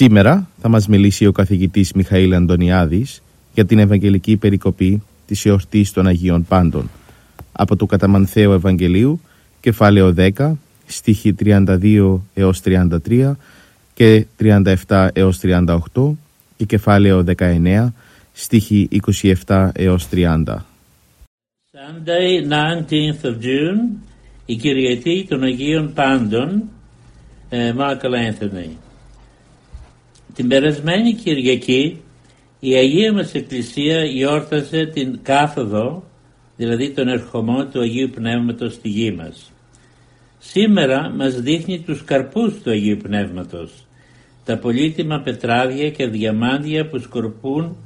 Σήμερα θα μας μιλήσει ο καθηγητής Μιχαήλ Αντωνιάδης για την Ευαγγελική Περικοπή της εορτής των Αγίων Πάντων από το Καταμανθέο Ευαγγελίου, κεφάλαιο 10, στίχη 32 έως 33 και 37 έως 38 και κεφάλαιο 19, στίχη 27 έως 30. Sunday 19th of June, η Κυριακή των Αγίων Πάντων, ε, Michael Anthony. Την περασμένη Κυριακή η Αγία μας Εκκλησία γιόρτασε την κάθοδο, δηλαδή τον ερχομό του Αγίου Πνεύματος στη γη μας. Σήμερα μας δείχνει τους καρπούς του Αγίου Πνεύματος, τα πολύτιμα πετράδια και διαμάντια που σκορπούν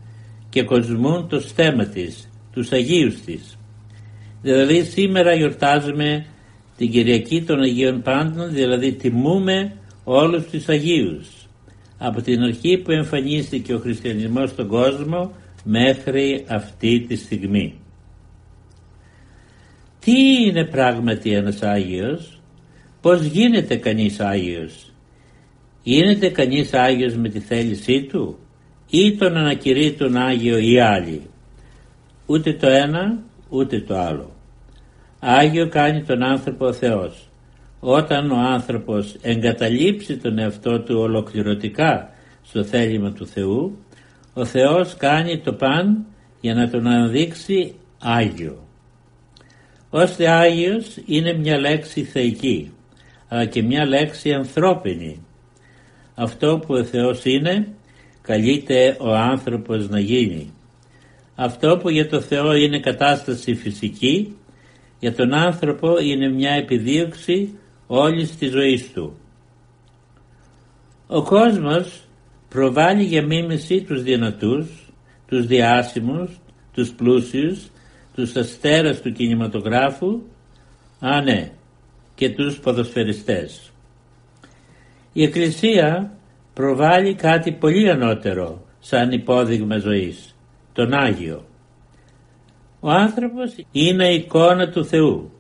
και κοσμούν το στέμα της, τους Αγίους της. Δηλαδή σήμερα γιορτάζουμε την Κυριακή των Αγίων Πάντων, δηλαδή τιμούμε όλους τους Αγίους από την αρχή που εμφανίστηκε ο χριστιανισμός στον κόσμο μέχρι αυτή τη στιγμή. Τι είναι πράγματι ένας Άγιος, πώς γίνεται κανείς Άγιος; Γίνεται κανείς Άγιος με τη θέλησή του ή τον ανακηρύττουν τον Άγιο ή άλλοι. Ούτε το ένα ούτε το άλλο. Άγιο κάνει τον άνθρωπο ο Θεός όταν ο άνθρωπος εγκαταλείψει τον εαυτό του ολοκληρωτικά στο θέλημα του Θεού, ο Θεός κάνει το παν για να τον αναδείξει Άγιο. Ώστε Άγιος είναι μια λέξη θεϊκή, αλλά και μια λέξη ανθρώπινη. Αυτό που ο Θεός είναι, καλείται ο άνθρωπος να γίνει. Αυτό που για το Θεό είναι κατάσταση φυσική, για τον άνθρωπο είναι μια επιδίωξη όλης της ζωής του. Ο κόσμος προβάλλει για μίμηση τους δυνατούς, τους διάσημους, τους πλούσιους, τους αστέρας του κινηματογράφου, α ναι, και τους ποδοσφαιριστές. Η Εκκλησία προβάλλει κάτι πολύ ανώτερο σαν υπόδειγμα ζωής, τον Άγιο. Ο άνθρωπος είναι εικόνα του Θεού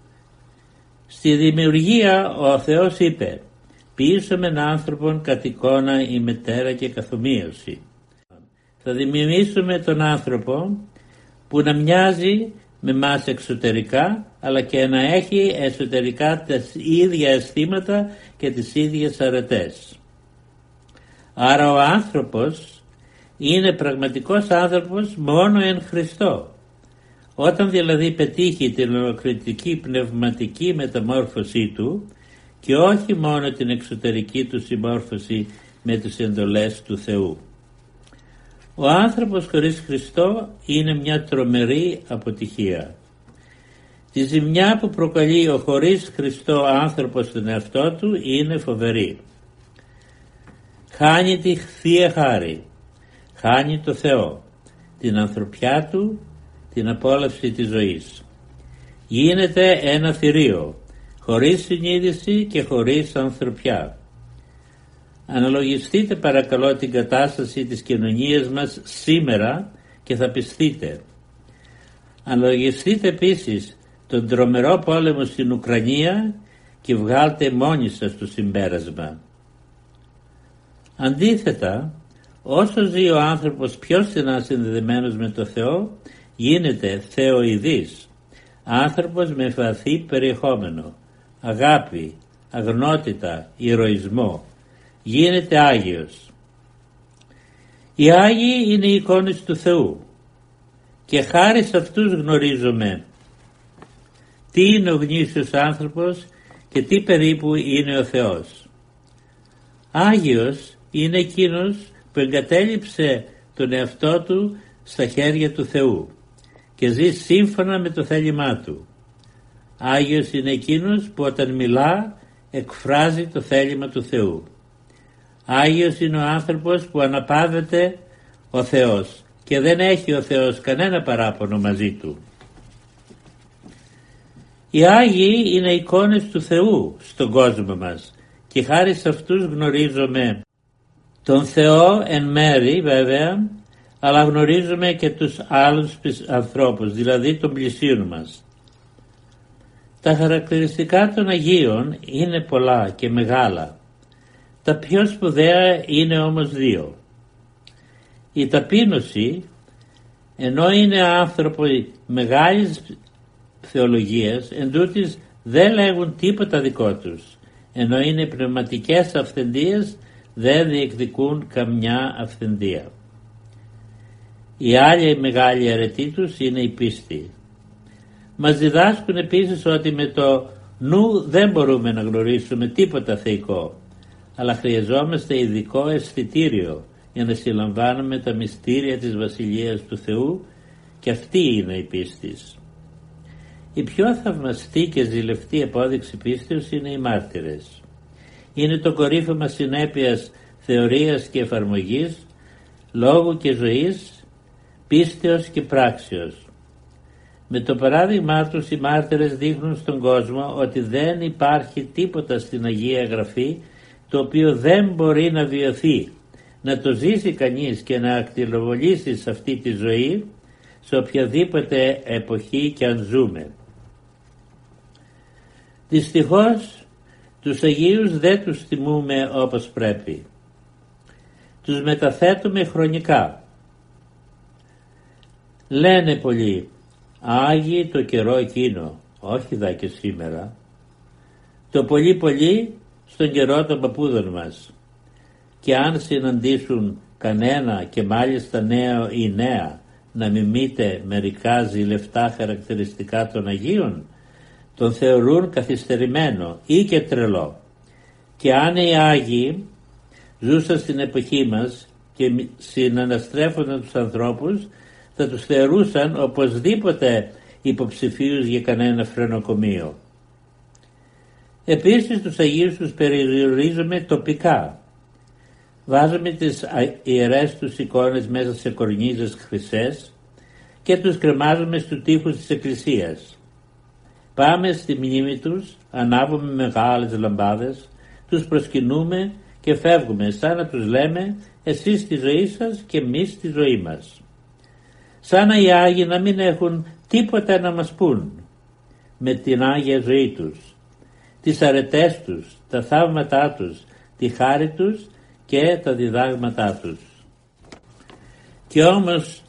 Στη δημιουργία ο Θεός είπε «Ποιήσαμε άνθρωπον κατ' εικόνα η μετέρα και καθομοίωση». Θα δημιουργήσουμε τον άνθρωπο που να μοιάζει με μας εξωτερικά αλλά και να έχει εσωτερικά τα ίδια αισθήματα και τις ίδιες αρετές. Άρα ο άνθρωπος είναι πραγματικός άνθρωπος μόνο εν Χριστώ όταν δηλαδή πετύχει την ολοκληρωτική πνευματική μεταμόρφωσή του και όχι μόνο την εξωτερική του συμμόρφωση με τις εντολές του Θεού. Ο άνθρωπος χωρίς Χριστό είναι μια τρομερή αποτυχία. Τη ζημιά που προκαλεί ο χωρίς Χριστό άνθρωπος στον εαυτό του είναι φοβερή. Χάνει τη Θεία Χάρη, χάνει το Θεό, την ανθρωπιά του την απόλαυση της ζωής. Γίνεται ένα θηρίο, χωρίς συνείδηση και χωρίς ανθρωπιά. Αναλογιστείτε παρακαλώ την κατάσταση της κοινωνίας μας σήμερα και θα πιστείτε. Αναλογιστείτε επίσης τον τρομερό πόλεμο στην Ουκρανία και βγάλτε μόνοι σας το συμπέρασμα. Αντίθετα, όσο ζει ο άνθρωπος πιο στενά συνδεδεμένος με το Θεό, γίνεται θεοειδής, άνθρωπος με βαθύ περιεχόμενο, αγάπη, αγνότητα, ηρωισμό, γίνεται Άγιος. Οι Άγιοι είναι οι εικόνες του Θεού και χάρη σε αυτούς γνωρίζουμε τι είναι ο γνήσιος άνθρωπος και τι περίπου είναι ο Θεός. Άγιος είναι εκείνος που εγκατέλειψε τον εαυτό του στα χέρια του Θεού και ζει σύμφωνα με το θέλημά του. Άγιος είναι εκείνος που όταν μιλά εκφράζει το θέλημα του Θεού. Άγιος είναι ο άνθρωπος που αναπαύεται ο Θεός και δεν έχει ο Θεός κανένα παράπονο μαζί του. Οι Άγιοι είναι εικόνες του Θεού στον κόσμο μας και χάρη σε αυτούς γνωρίζουμε τον Θεό εν μέρη βέβαια αλλά γνωρίζουμε και τους άλλους ανθρώπους δηλαδή των πλησίων μας. Τα χαρακτηριστικά των Αγίων είναι πολλά και μεγάλα. Τα πιο σπουδαία είναι όμως δύο. Η ταπείνωση ενώ είναι άνθρωποι μεγάλης θεολογίας εντούτοις δεν λέγουν τίποτα δικό τους ενώ είναι πνευματικές αυθεντίες δεν διεκδικούν καμιά αυθεντία. Η άλλη μεγάλη αρετή τους είναι η πίστη. Μας διδάσκουν επίσης ότι με το νου δεν μπορούμε να γνωρίσουμε τίποτα θεϊκό αλλά χρειαζόμαστε ειδικό αισθητήριο για να συλλαμβάνουμε τα μυστήρια της Βασιλείας του Θεού και αυτή είναι η πίστη. Η πιο θαυμαστή και ζηλευτή απόδειξη πίστεως είναι οι μάρτυρες. Είναι το κορύφωμα συνέπειας θεωρίας και εφαρμογής, λόγου και ζωής, πίστεως και πράξεως. Με το παράδειγμά τους οι μάρτυρες δείχνουν στον κόσμο ότι δεν υπάρχει τίποτα στην Αγία Γραφή το οποίο δεν μπορεί να βιωθεί, να το ζήσει κανείς και να ακτιλοβολήσει σε αυτή τη ζωή σε οποιαδήποτε εποχή και αν ζούμε. Δυστυχώς τους Αγίους δεν τους θυμούμε όπως πρέπει. Τους μεταθέτουμε χρονικά. Λένε πολλοί Άγιοι το καιρό εκείνο, όχι δα και σήμερα. Το πολύ πολύ στον καιρό των παππούδων μας. Και αν συναντήσουν κανένα και μάλιστα νέο ή νέα να μιμείτε μερικά ζηλευτά χαρακτηριστικά των Αγίων, τον θεωρούν καθυστερημένο ή και τρελό. Και αν οι Άγιοι ζούσαν στην εποχή μας και συναναστρέφονταν τους ανθρώπους, θα τους θεωρούσαν οπωσδήποτε υποψηφίους για κανένα φρενοκομείο. Επίσης τους Αγίους τους περιορίζουμε τοπικά. Βάζουμε τις ιερές τους εικόνες μέσα σε κορνίζες χρυσές και τους κρεμάζουμε στους τοίχους της εκκλησίας. Πάμε στη μνήμη τους, ανάβουμε μεγάλες λαμπάδες, τους προσκυνούμε και φεύγουμε σαν να τους λέμε εσείς στη ζωή σας και εμείς στη ζωή μας. Σαν να οι Άγιοι να μην έχουν τίποτα να μας πούν με την Άγια ζωή τους τις αρετές τους, τα θαύματά τους, τη χάρη τους και τα διδάγματά τους. Και όμως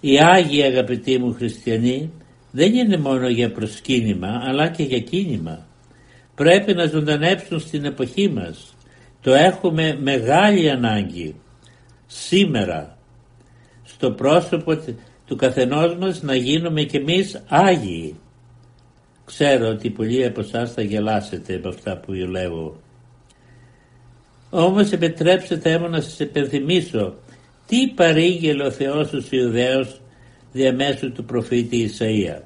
οι Άγιοι αγαπητοί μου χριστιανοί δεν είναι μόνο για προσκύνημα αλλά και για κίνημα. Πρέπει να ζωντανέψουν στην εποχή μας. Το έχουμε μεγάλη ανάγκη σήμερα στο πρόσωπο του καθενός μας να γίνουμε κι εμείς Άγιοι Ξέρω ότι πολλοί από εσάς θα γελάσετε με αυτά που λέω. Όμως επιτρέψτε μου να σας επενθυμίσω τι παρήγγελε ο Θεός στους Ιουδαίους διαμέσου του προφήτη Ισαΐα.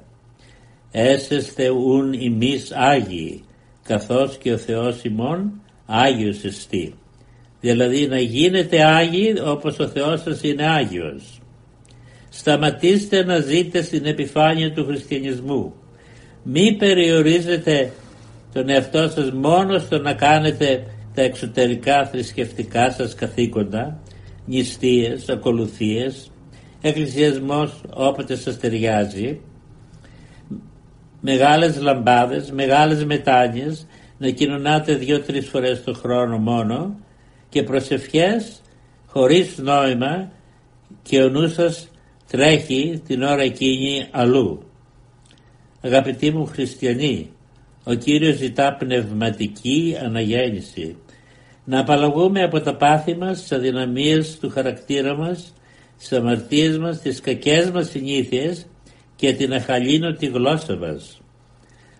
Έσεστε ουν ημείς Άγιοι, καθώς και ο Θεός ημών Άγιος εστί. Δηλαδή να γίνετε Άγιοι όπως ο Θεός σας είναι Άγιος. Σταματήστε να ζείτε στην επιφάνεια του χριστιανισμού. Μη περιορίζετε τον εαυτό σας μόνο στο να κάνετε τα εξωτερικά θρησκευτικά σας καθήκοντα, νηστείες, ακολουθίες, εκκλησιασμός όποτε σας ταιριάζει, μεγάλες λαμπάδες, μεγάλες μετάνοιες, να κοινωνάτε δύο-τρεις φορές το χρόνο μόνο και προσευχές χωρίς νόημα και ο νους σας τρέχει την ώρα εκείνη αλλού. Αγαπητοί μου χριστιανοί, ο Κύριος ζητά πνευματική αναγέννηση. Να απαλλαγούμε από τα πάθη μας, τις αδυναμίες του χαρακτήρα μας, τις αμαρτίες μας, τις κακές μας συνήθειες και την αχαλήνωτη γλώσσα μας.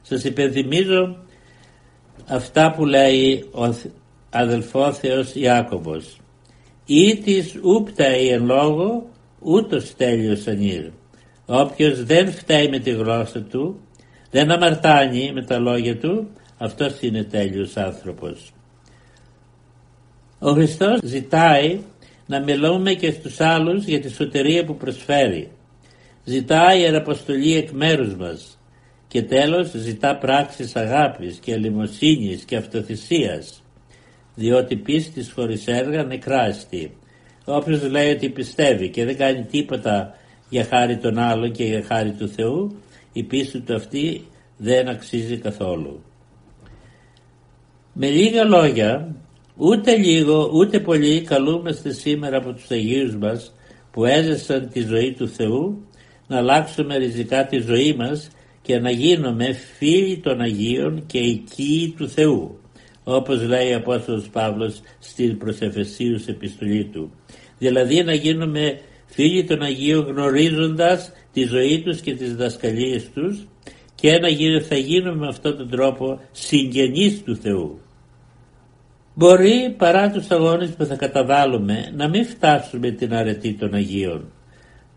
Σας υπενθυμίζω αυτά που λέει ο αδελφό Θεός Ιάκωβος. ή της ούπτα ή εν λόγω ούτως τέλειος ανήρ. Όποιος δεν φταίει με τη γλώσσα του, δεν αμαρτάνει με τα λόγια του, αυτός είναι τέλειος άνθρωπος. Ο Χριστός ζητάει να μιλούμε και στους άλλους για τη σωτηρία που προσφέρει. Ζητάει ιεραποστολή εκ μέρους μας και τέλος ζητά πράξεις αγάπης και ελιμοσύνης και αυτοθυσίας διότι πίστης χωρίς έργα νεκράστη. Όποιος λέει ότι πιστεύει και δεν κάνει τίποτα για χάρη των άλλων και για χάρη του Θεού η πίστη του αυτή δεν αξίζει καθόλου. Με λίγα λόγια Ούτε λίγο ούτε πολύ καλούμαστε σήμερα από τους Αγίους μας που έζησαν τη ζωή του Θεού να αλλάξουμε ριζικά τη ζωή μας και να γίνουμε φίλοι των Αγίων και οικοί του Θεού όπως λέει ο Απόστολος Παύλος στην προς Εφεσίους επιστολή του. Δηλαδή να γίνουμε φίλοι των Αγίων γνωρίζοντας τη ζωή τους και τις δασκαλίες τους και να θα γίνουμε με αυτόν τον τρόπο συγγενείς του Θεού. Μπορεί παρά τους αγώνες που θα καταβάλουμε να μην φτάσουμε την αρετή των Αγίων.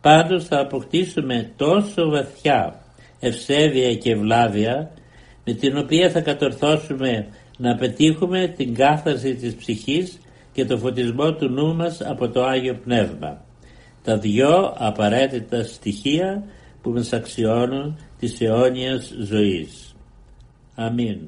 Πάντως θα αποκτήσουμε τόσο βαθιά ευσέβεια και ευλάβεια με την οποία θα κατορθώσουμε να πετύχουμε την κάθαρση της ψυχής και το φωτισμό του νου μας από το Άγιο Πνεύμα. Τα δυο απαραίτητα στοιχεία που μας αξιώνουν της αιώνιας ζωής. Αμήν.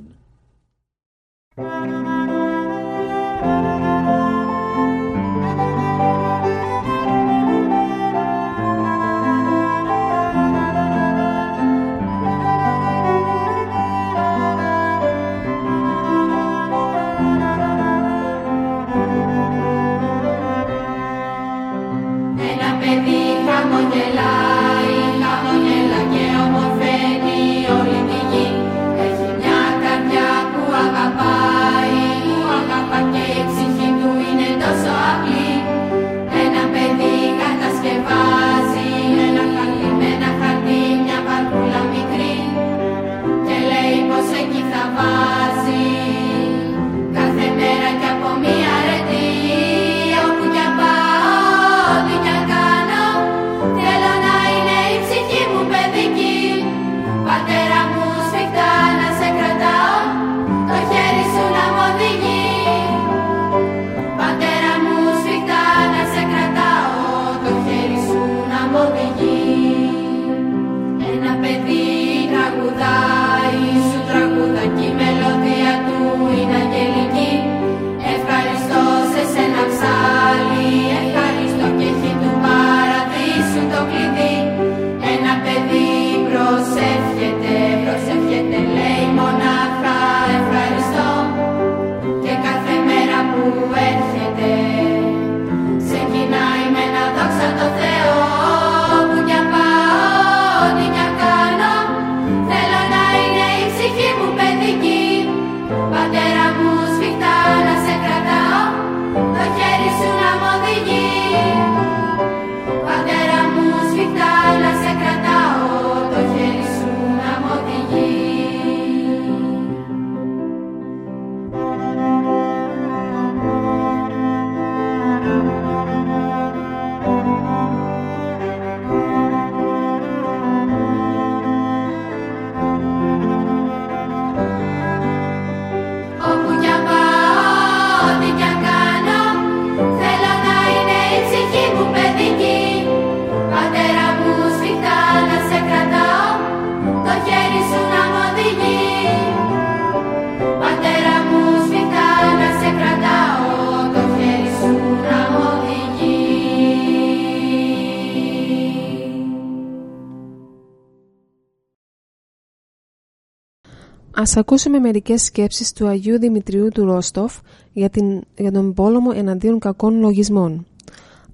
Ας ακούσουμε μερικές σκέψεις του Αγίου Δημητριού του Ρόστοφ για, την, για τον πόλεμο εναντίον κακών λογισμών.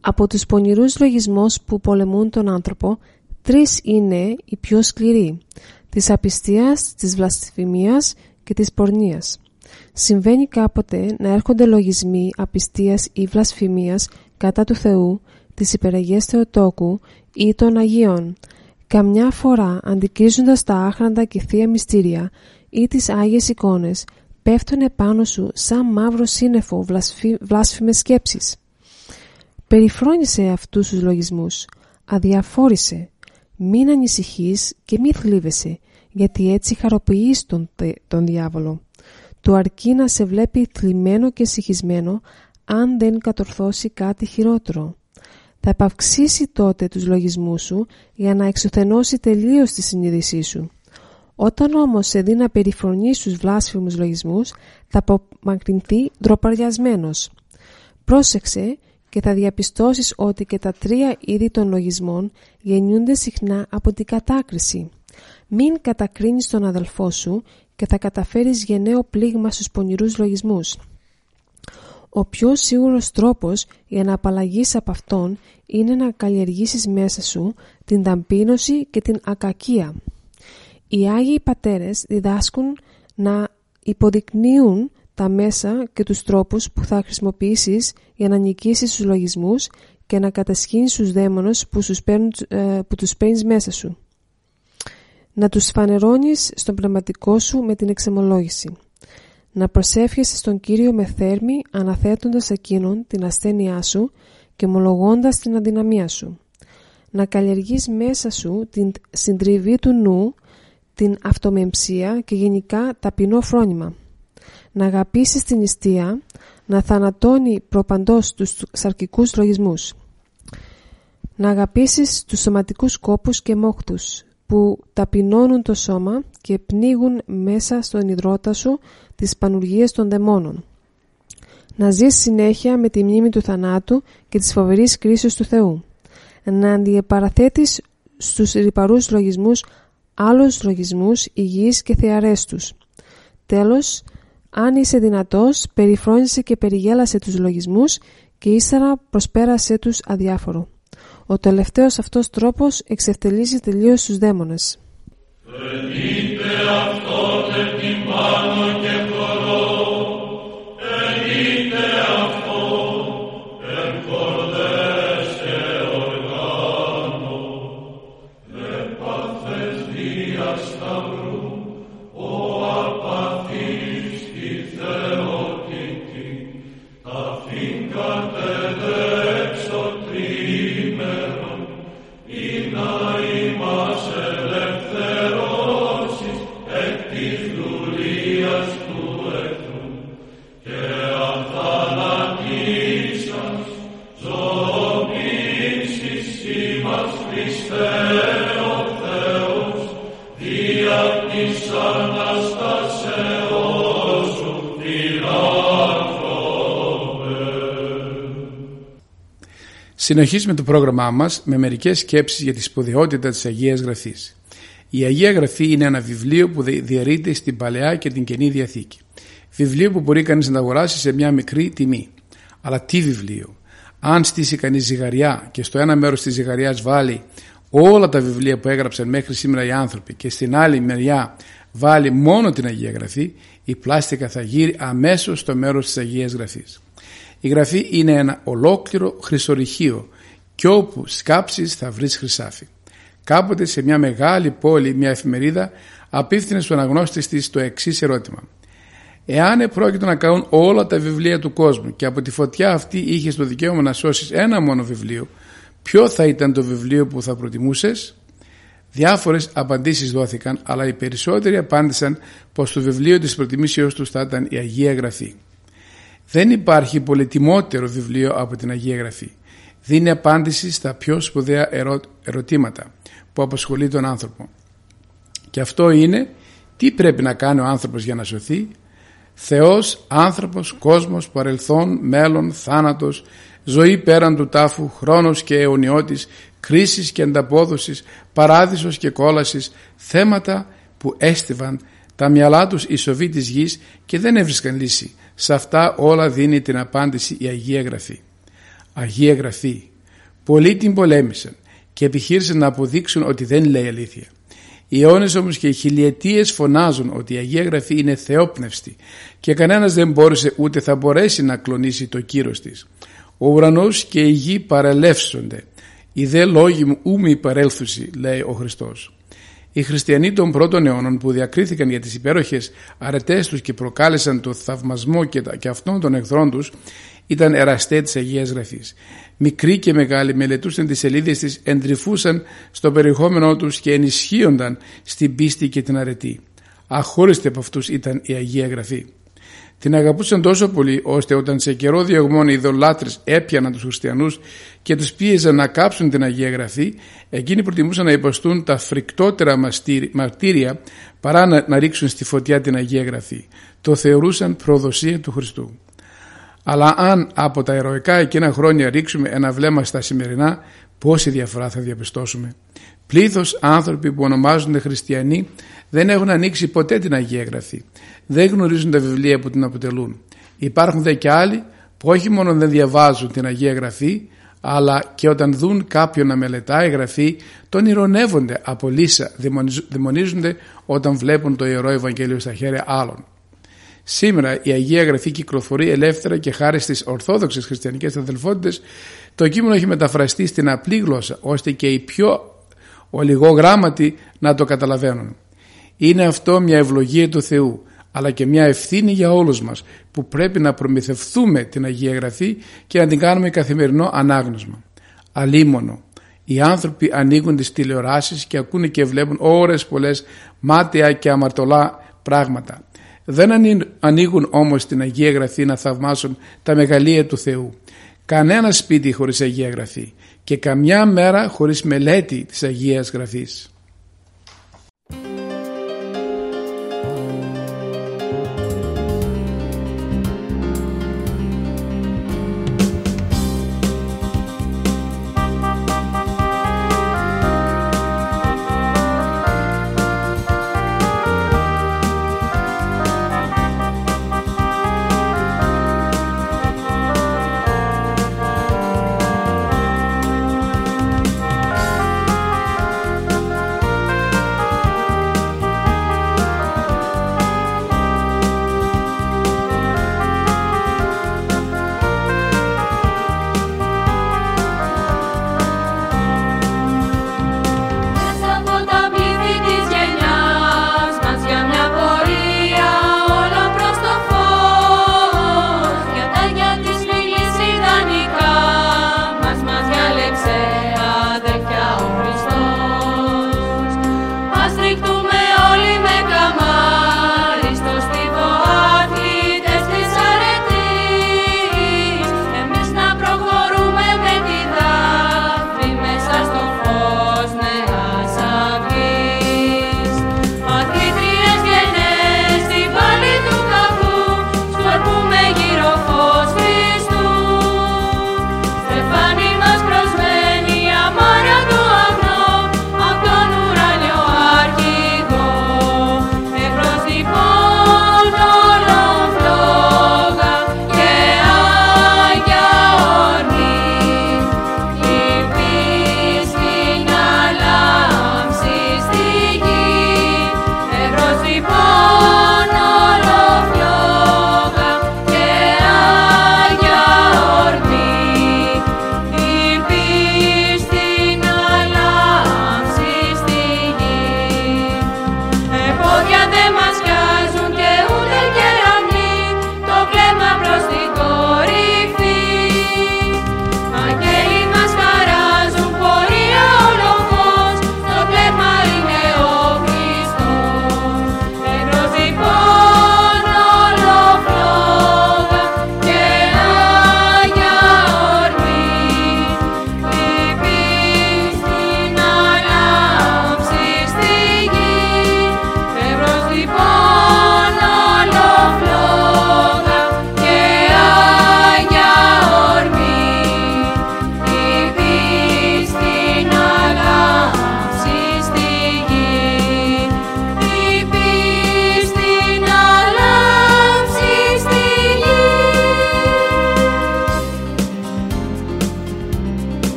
Από τους πονηρούς λογισμούς που πολεμούν τον άνθρωπο, τρεις είναι οι πιο σκληροί, της απιστίας, της βλασφημίας και της πορνείας. Συμβαίνει κάποτε να έρχονται λογισμοί απιστίας ή βλασφημίας κατά του Θεού, της υπεραγίας Θεοτόκου ή των Αγίων, καμιά φορά αντικρίζοντας τα άχραντα και θεία μυστήρια ή τις Άγιες εικόνες πέφτουν επάνω σου σαν μαύρο σύννεφο βλάσφη, βλάσφημες σκέψεις. Περιφρόνησε αυτούς τους λογισμούς, αδιαφόρησε, μην ανησυχείς και μη θλίβεσαι, γιατί έτσι χαροποιείς τον, τον διάβολο. Του αρκεί να σε βλέπει θλιμμένο και συγχυσμένο αν δεν κατορθώσει κάτι χειρότερο. Θα επαυξήσει τότε τους λογισμούς σου για να εξουθενώσει τελείως τη συνείδησή σου. Όταν όμως σε δει να περιφρονείς τους βλάσφημους λογισμούς, θα απομακρυνθεί ντροπαριασμένος. Πρόσεξε και θα διαπιστώσεις ότι και τα τρία είδη των λογισμών γεννιούνται συχνά από την κατάκριση. Μην κατακρίνεις τον αδελφό σου και θα καταφέρεις γενναίο πλήγμα στους πονηρούς λογισμούς. Ο πιο σίγουρος τρόπος για να απαλλαγείς από αυτόν είναι να καλλιεργήσεις μέσα σου την ταμπίνωση και την ακακία. Οι Άγιοι Πατέρες διδάσκουν να υποδεικνύουν τα μέσα και τους τρόπους που θα χρησιμοποιήσεις για να νικήσεις τους λογισμούς και να κατασχύνεις τους δαίμονες που, ε, που τους παίρνεις μέσα σου. Να τους φανερώνεις στον πνευματικό σου με την εξεμολόγηση. Να προσεύχεσαι στον Κύριο με θέρμη αναθέτοντας εκείνον την ασθένειά σου και ομολογώντας την αδυναμία σου. Να καλλιεργείς μέσα σου την συντριβή του νου, την αυτομεμψία και γενικά ταπεινό φρόνημα να αγαπήσεις την νηστεία, να θανατώνει προπαντός τους σαρκικούς λογισμούς, να αγαπήσεις τους σωματικούς κόπους και μόχτους που ταπεινώνουν το σώμα και πνίγουν μέσα στον υδρότα σου τις πανουργίες των δαιμόνων. Να ζεις συνέχεια με τη μνήμη του θανάτου και της φοβερής κρίσης του Θεού. Να αντιεπαραθέτεις στους ρηπαρούς λογισμούς άλλους λογισμούς υγιείς και θεαρέστους. Τέλος, αν είσαι δυνατός, περιφρόνησε και περιγέλασε τους λογισμούς και ύστερα προσπέρασε τους αδιάφορο. Ο τελευταίος αυτός τρόπος εξευτελίζει τελείως τους δαίμονες. Συνεχίζουμε το πρόγραμμά μας με μερικές σκέψεις για τη σπουδαιότητα της Αγίας Γραφής. Η Αγία Γραφή είναι ένα βιβλίο που διαιρείται στην Παλαιά και την Καινή Διαθήκη. Βιβλίο που μπορεί κανείς να αγοράσει σε μια μικρή τιμή. Αλλά τι βιβλίο. Αν στήσει κανείς ζυγαριά και στο ένα μέρος της ζυγαριάς βάλει όλα τα βιβλία που έγραψαν μέχρι σήμερα οι άνθρωποι και στην άλλη μεριά βάλει μόνο την Αγία Γραφή, η πλάστικα θα γύρει αμέσως στο μέρος της Αγίας Γραφής. Η γραφή είναι ένα ολόκληρο χρυσορυχείο και όπου σκάψεις θα βρεις χρυσάφι. Κάποτε σε μια μεγάλη πόλη μια εφημερίδα απίφθινε στον αγνώστη της το εξής ερώτημα. Εάν επρόκειτο να καούν όλα τα βιβλία του κόσμου και από τη φωτιά αυτή είχες το δικαίωμα να σώσεις ένα μόνο βιβλίο, ποιο θα ήταν το βιβλίο που θα προτιμούσες; Διάφορες απαντήσεις δόθηκαν, αλλά οι περισσότεροι απάντησαν πως το βιβλίο της προτιμήσεως τους θα ήταν η Αγία Γραφή. Δεν υπάρχει πολυτιμότερο βιβλίο από την Αγία Γραφή. Δίνει απάντηση στα πιο σπουδαία ερωτήματα που απασχολεί τον άνθρωπο. Και αυτό είναι τι πρέπει να κάνει ο άνθρωπος για να σωθεί; Θεός, άνθρωπος, κόσμος, παρελθόν, μέλλον, θάνατος, ζωή πέραν του τάφου, χρόνος και αιωνιώτης, κρίσης και ανταπόδοσης, παράδεισος και κόλασης, θέματα που έστειβαν τα μυαλά τους οι σοβοί της γης και δεν έβρισκαν λύση. Σε αυτά όλα δίνει την απάντηση η Αγία Γραφή. Αγία Γραφή. Πολλοί την πολέμησαν και επιχείρησαν να αποδείξουν ότι δεν λέει αλήθεια. Οι αιώνες όμως και οι χιλιετίες φωνάζουν ότι η Αγία Γραφή είναι θεόπνευστη και κανένας δεν μπόρεσε ούτε θα μπορέσει να κλονίσει το κύρος της. Ο ουρανός και η γη παρελεύσονται. Οι δε λόγοι μου ου μη παρέλθουσι, λέει ο Χριστός. Οι χριστιανοί των πρώτων αιώνων που διακρίθηκαν για τις υπέροχες αρετές τους και προκάλεσαν το θαυμασμό και, και αυτών των εχθρών τους ήταν εραστέ της Αγίας Γραφής. Μικροί και μεγάλοι μελετούσαν τις σελίδες της, εντρυφούσαν στο περιεχόμενό τους και ενισχύονταν στην πίστη και την αρετή. Αχώριστοι από αυτούς ήταν η Αγία Γραφή. Την αγαπούσαν τόσο πολύ ώστε όταν σε καιρό διωγμών οι ειδωλάτρες έπιαναν τους χριστιανούς και τους πίεζαν να κάψουν την Αγία Γραφή, εκείνοι προτιμούσαν να υποστούν τα φρικτότερα μαρτύρια παρά να, να ρίξουν στη φωτιά την Αγία Γραφή. Το θεωρούσαν προδοσία του Χριστού. Αλλά αν από τα ηρωικά εκείνα χρόνια ρίξουμε ένα βλέμμα στα σημερινά, πόση διαφορά θα διαπιστώσουμε. Πλήθος άνθρωποι που ονομάζονται χριστιανοί δεν έχουν ανοίξει ποτέ την Αγία Γραφή. Δεν γνωρίζουν τα βιβλία που την αποτελούν. Υπάρχουν δε και άλλοι που όχι μόνο δεν διαβάζουν την Αγία Γραφή, αλλά και όταν δουν κάποιον να μελετάει γραφή, τον ηρωνεύονται από λύσα, δαιμονίζονται όταν βλέπουν το Ιερό Ευαγγέλιο στα χέρια άλλων. Σήμερα η Αγία Γραφή κυκλοφορεί ελεύθερα και χάρη στις ορθόδοξες χριστιανικές αδελφότητες, το κείμενο έχει μεταφραστεί στην απλή γλώσσα, ώστε και οι πιο ολιγόγραμματοι να το καταλαβαίνουν. Είναι αυτό μια ευλογία του Θεού, αλλά και μια ευθύνη για όλους μας, που πρέπει να προμηθευθούμε την Αγία Γραφή και να την κάνουμε καθημερινό ανάγνωσμα. Αλίμονο. Οι άνθρωποι ανοίγουν τις τηλεοράσεις και ακούνε και βλέπουν ώρες πολλές μάτια και αμαρτωλά πράγματα. Δεν ανοίγουν όμως την Αγία Γραφή να θαυμάσουν τα μεγαλεία του Θεού. Κανένα σπίτι χωρίς Αγία Γραφή και καμιά μέρα χωρίς μελέτη της Αγίας Γραφής.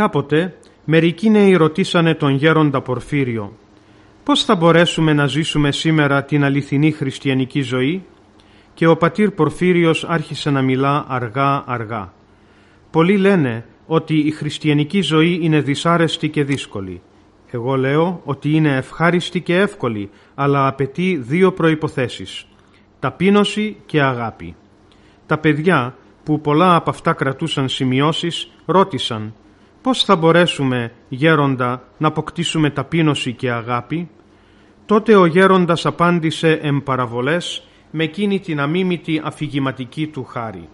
Κάποτε μερικοί νέοι ρωτήσανε τον γέροντα Πορφύριο «Πώς θα μπορέσουμε να ζήσουμε σήμερα την αληθινή χριστιανική ζωή» και ο πατήρ Πορφύριος άρχισε να μιλά αργά-αργά. Πολλοί λένε ότι η χριστιανική ζωή είναι δυσάρεστη και δύσκολη. Εγώ λέω ότι είναι ευχάριστη και εύκολη, αλλά απαιτεί δύο προϋποθέσεις. Ταπείνωση και αγάπη. Τα παιδιά, που πολλά από αυτά κρατούσαν σημειώσεις, ρώτησαν «Πώς θα μπορέσουμε, γέροντα, να αποκτήσουμε ταπείνωση και αγάπη» Τότε ο γέροντας απάντησε εμπαραβολές με εκείνη την αμίμητη αφηγηματική του χάρη.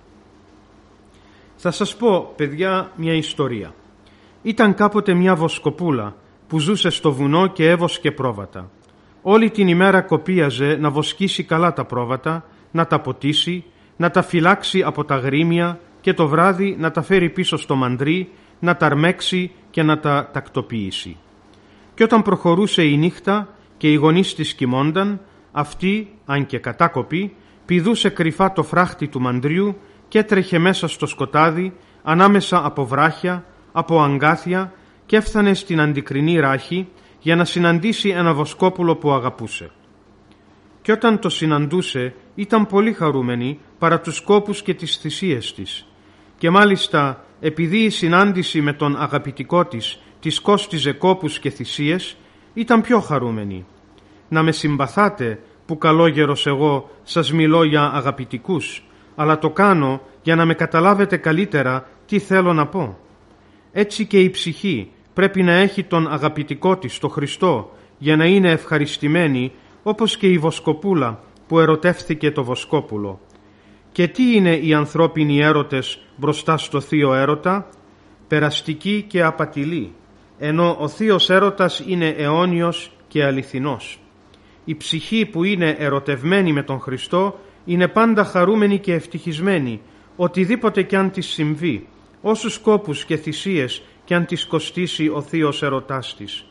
Θα σας πω, παιδιά, μια ιστορία. Ήταν κάποτε μια βοσκοπούλα που ζούσε στο βουνό και έβοσκε πρόβατα. Όλη την ημέρα κοπίαζε να βοσκήσει καλά τα πρόβατα, να τα ποτίσει, να τα φυλάξει από τα γρήμια και το βράδυ να τα φέρει πίσω στο μαντρί, να τα αρμέξει και να τα τακτοποιήσει. Και όταν προχωρούσε η νύχτα και οι γονείς της κοιμόνταν, αυτή, αν και κατάκοπη, πηδούσε κρυφά το φράχτη του μαντριού και έτρεχε μέσα στο σκοτάδι, ανάμεσα από βράχια, από αγκάθια και έφτανε στην αντικρινή ράχη για να συναντήσει ένα βοσκόπουλο που αγαπούσε. Και όταν το συναντούσε ήταν πολύ χαρούμενη παρά τους κόπους και τις θυσίες της. Και μάλιστα επειδή η συνάντηση με τον αγαπητικό της της κόστιζε κόπους και θυσίες ήταν πιο χαρούμενη. Να με συμπαθάτε που καλόγερος εγώ σας μιλώ για αγαπητικούς, αλλά το κάνω για να με καταλάβετε καλύτερα τι θέλω να πω. Έτσι και η ψυχή πρέπει να έχει τον αγαπητικό της, το Χριστό, για να είναι ευχαριστημένη, όπως και η βοσκοπούλα που ερωτεύθηκε το βοσκόπουλο. Και τι είναι οι ανθρώπινοι έρωτες μπροστά στο θείο έρωτα, περαστική και απατηλή, ενώ ο θείος έρωτας είναι αιώνιος και αληθινός. Η ψυχή που είναι ερωτευμένη με τον Χριστό είναι πάντα χαρούμενη και ευτυχισμένη, οτιδήποτε κι αν της συμβεί, όσους σκόπους και θυσίες κι αν της κοστίσει ο θείος ερωτάς της.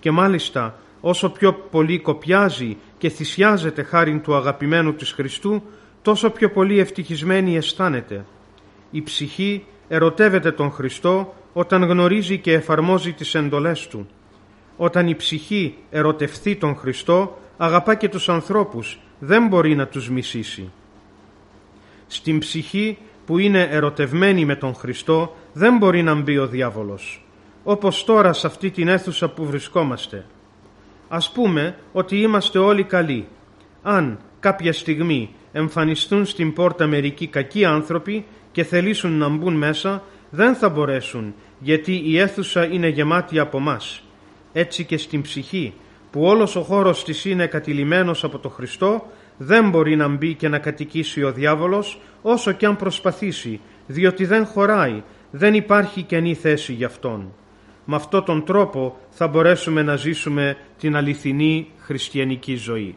Και μάλιστα όσο πιο πολύ κοπιάζει και θυσιάζεται χάριν του αγαπημένου της Χριστού, τόσο πιο πολύ ευτυχισμένη αισθάνεται. Η ψυχή ερωτεύεται τον Χριστό όταν γνωρίζει και εφαρμόζει τις εντολές Του. Όταν η ψυχή ερωτευθεί τον Χριστό, αγαπά και τους ανθρώπους, δεν μπορεί να τους μισήσει. Στην ψυχή που είναι ερωτευμένη με τον Χριστό δεν μπορεί να μπει ο διάβολος. Όπως τώρα σε αυτή την αίθουσα που βρισκόμαστε. Ας πούμε ότι είμαστε όλοι καλοί. Αν κάποια στιγμή εμφανιστούν στην πόρτα μερικοί κακοί άνθρωποι και θελήσουν να μπουν μέσα, δεν θα μπορέσουν, γιατί η αίθουσα είναι γεμάτη από μας. Έτσι και στην ψυχή, που όλος ο χώρος της είναι κατηλημένος από το Χριστό, δεν μπορεί να μπει και να κατοικήσει ο διάβολος, όσο και αν προσπαθήσει, διότι δεν χωράει, δεν υπάρχει καινή θέση για αυτόν. Με αυτόν τον τρόπο θα μπορέσουμε να ζήσουμε την αληθινή χριστιανική ζωή.